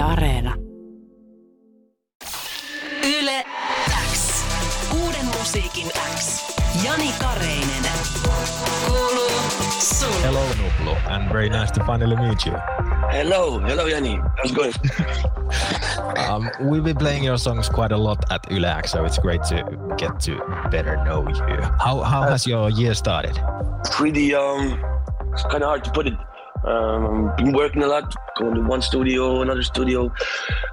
Yle Areena. Yle X. Uuden musiikin X. Jani Kareinen. Kuuluu sulle. Hello, Nublu, and very nice to finally meet you. Hello, hello, Jani. How's it going? Um, we've been playing your songs quite a lot at Yle X, so it's great to get to better know you. How how has your year started? Pretty, um, it's kind of hard to put it. Um, been working a lot, going to one studio, another studio,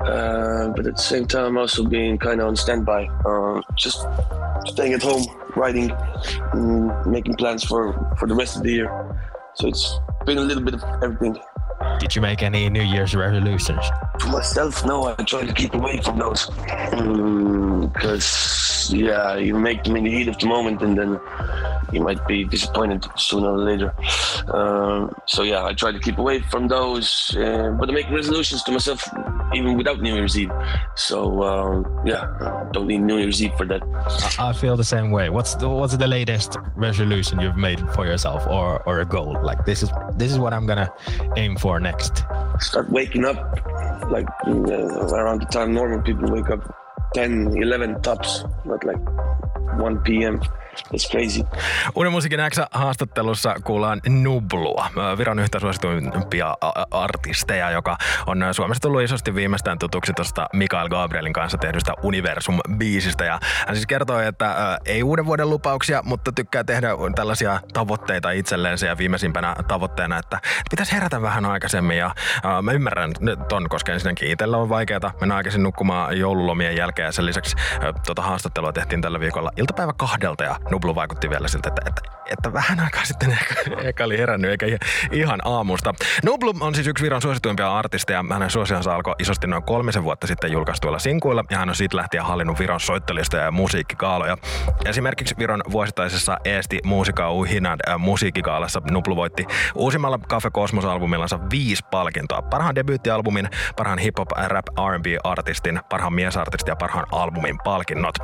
uh, but at the same time also being kind of on standby. Uh, just staying at home, writing, mm, making plans for for the rest of the year. So it's been a little bit of everything. Did you make any New Year's resolutions? For myself, no, I try to keep away from those. Because, yeah, you make them in the heat of the moment and then you might be disappointed sooner or later. Um, so, yeah, I try to keep away from those. Uh, but I make resolutions to myself even without New Year's Eve. So, um, yeah, don't need New Year's Eve for that. I, feel the same way. What's the, what's the latest resolution you've made for yourself, or, or a goal? Like this is this is what I'm gonna aim for next. Start waking up like uh, around the time normal people wake up 10, 11 tops, not like 1 p.m. It's crazy. Uuden musiikin X-haastattelussa kuullaan Nublua, Viron yhtä suosituimpia artisteja, joka on Suomessa tullut isosti viimeistään tutuksi tuosta Mikael Gabrielin kanssa tehdystä Universum-biisistä. Ja hän siis kertoi, että ei uuden vuoden lupauksia, mutta tykkää tehdä tällaisia tavoitteita itselleen ja viimeisimpänä tavoitteena, että pitäisi herätä vähän aikaisemmin. Ja mä ymmärrän ton, koska ensinnäkin itsellä on vaikeaa mennä aikaisin nukkumaan joululomien jälkeen ja sen lisäksi tuota haastattelua tehtiin tällä viikolla iltapäivä kahdelta ja Nublu vaikutti vielä siltä, että, että, että vähän aikaa sitten ehkä, ehkä oli herännyt, eikä ihan aamusta. Nublu on siis yksi Viron suosituimpia artisteja. Hänen suosionsa alkoi isosti noin kolmisen vuotta sitten julkaistuilla sinkuilla, ja hän on siitä lähtien hallinnut Viron soittolistoja ja musiikkikaaloja. Esimerkiksi Viron vuosittaisessa Eesti Musiikka Uhinad äh, musiikkikaalassa Nublu voitti uusimmalla Cafe Cosmos-albumillansa viisi palkintoa. Parhaan debyyttialbumin, parhaan hip-hop, rap, R&B-artistin, parhaan miesartistin ja parhaan albumin palkinnot.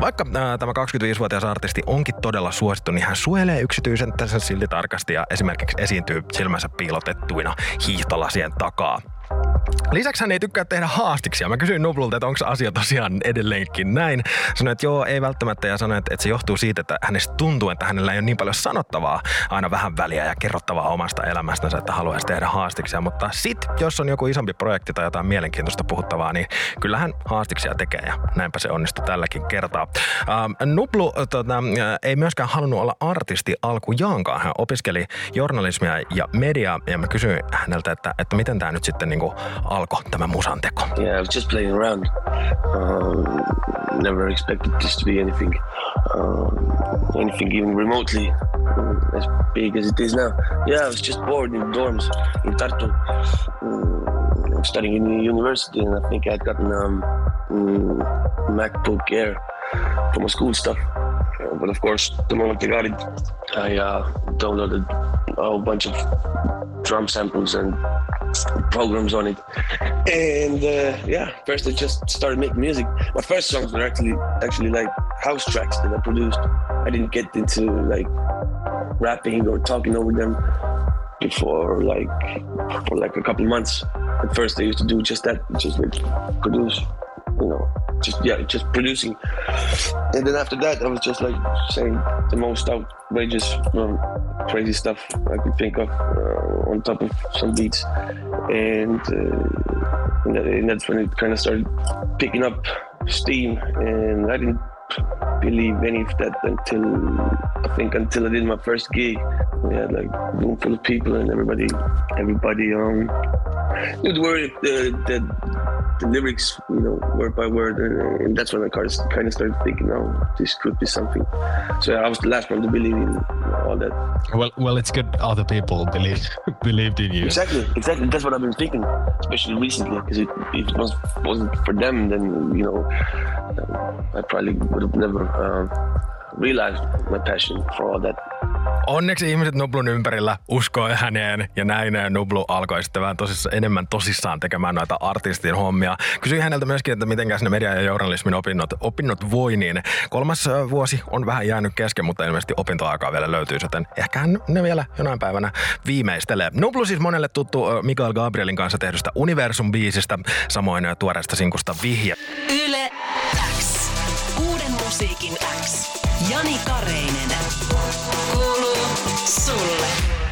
Vaikka äh, tämä 25-vuotias artisti onkin todella suosittu, niin hän suojelee yksityisentänsä silti tarkasti ja esimerkiksi esiintyy silmänsä piilotettuina hiihtolasien takaa. Lisäksi hän ei tykkää tehdä haastiksia. Mä kysyin Nublulta, että onko asia tosiaan edelleenkin näin. Sanoin, että joo, ei välttämättä ja sanoin, että, se johtuu siitä, että hänestä tuntuu, että hänellä ei ole niin paljon sanottavaa aina vähän väliä ja kerrottavaa omasta elämästänsä, että haluaisi tehdä haastiksia. Mutta sit, jos on joku isompi projekti tai jotain mielenkiintoista puhuttavaa, niin kyllähän haastiksia tekee ja näinpä se onnistui tälläkin kertaa. Ähm, Nublu tota, ei myöskään halunnut olla artisti alkujaankaan. Hän opiskeli journalismia ja mediaa ja mä kysyin häneltä, että, että miten tämä nyt sitten niin kuin alkoi tämä? Yeah, I was just playing around. Um, never expected this to be anything, um, anything even remotely um, as big as it is now. Yeah, I was just bored in dorms in Tartu, um, studying in university, and I think I had gotten um, um, MacBook Air for my school stuff. Uh, but of course, the moment I got it, I uh, downloaded a whole bunch of drum samples and programs on it. And uh, yeah, first I just started making music. My first songs were actually actually like house tracks that I produced. I didn't get into like rapping or talking over them before like for like a couple months. At first I used to do just that, just like produce, you know, just yeah, just producing. And then after that, I was just like saying the most outrageous, um, crazy stuff I could think of uh, on top of some beats, and, uh, and that's when it kind of started picking up steam. And I didn't believe any of that until I think until I did my first gig. We had like a room full of people and everybody, everybody um, would worry the, the the lyrics, you know, word by word, and, and that's when I kind of started thinking, oh, this could be something. So I was the last one to believe in all that. Well, well, it's good other people believe believed in you. Exactly, exactly. That's what I've been thinking, especially recently, because it, if it was, wasn't for them, then you know, I probably would have never uh, realized my passion for all that. Onneksi ihmiset Nublun ympärillä uskoi häneen ja näin Nublu alkoi sitten vähän tosissa, enemmän tosissaan tekemään noita artistin hommia. Kysyin häneltä myöskin, että miten ne media- ja journalismin opinnot, opinnot voi, niin kolmas vuosi on vähän jäänyt kesken, mutta ilmeisesti opintoaikaa vielä löytyy, joten ehkä ne vielä jonain päivänä viimeistelee. Nublu siis monelle tuttu Mikael Gabrielin kanssa tehdystä Universum-biisistä, samoin tuoreesta sinkusta Vihje. Musiikin X. Jani Kareinen. Kuuluu sulle.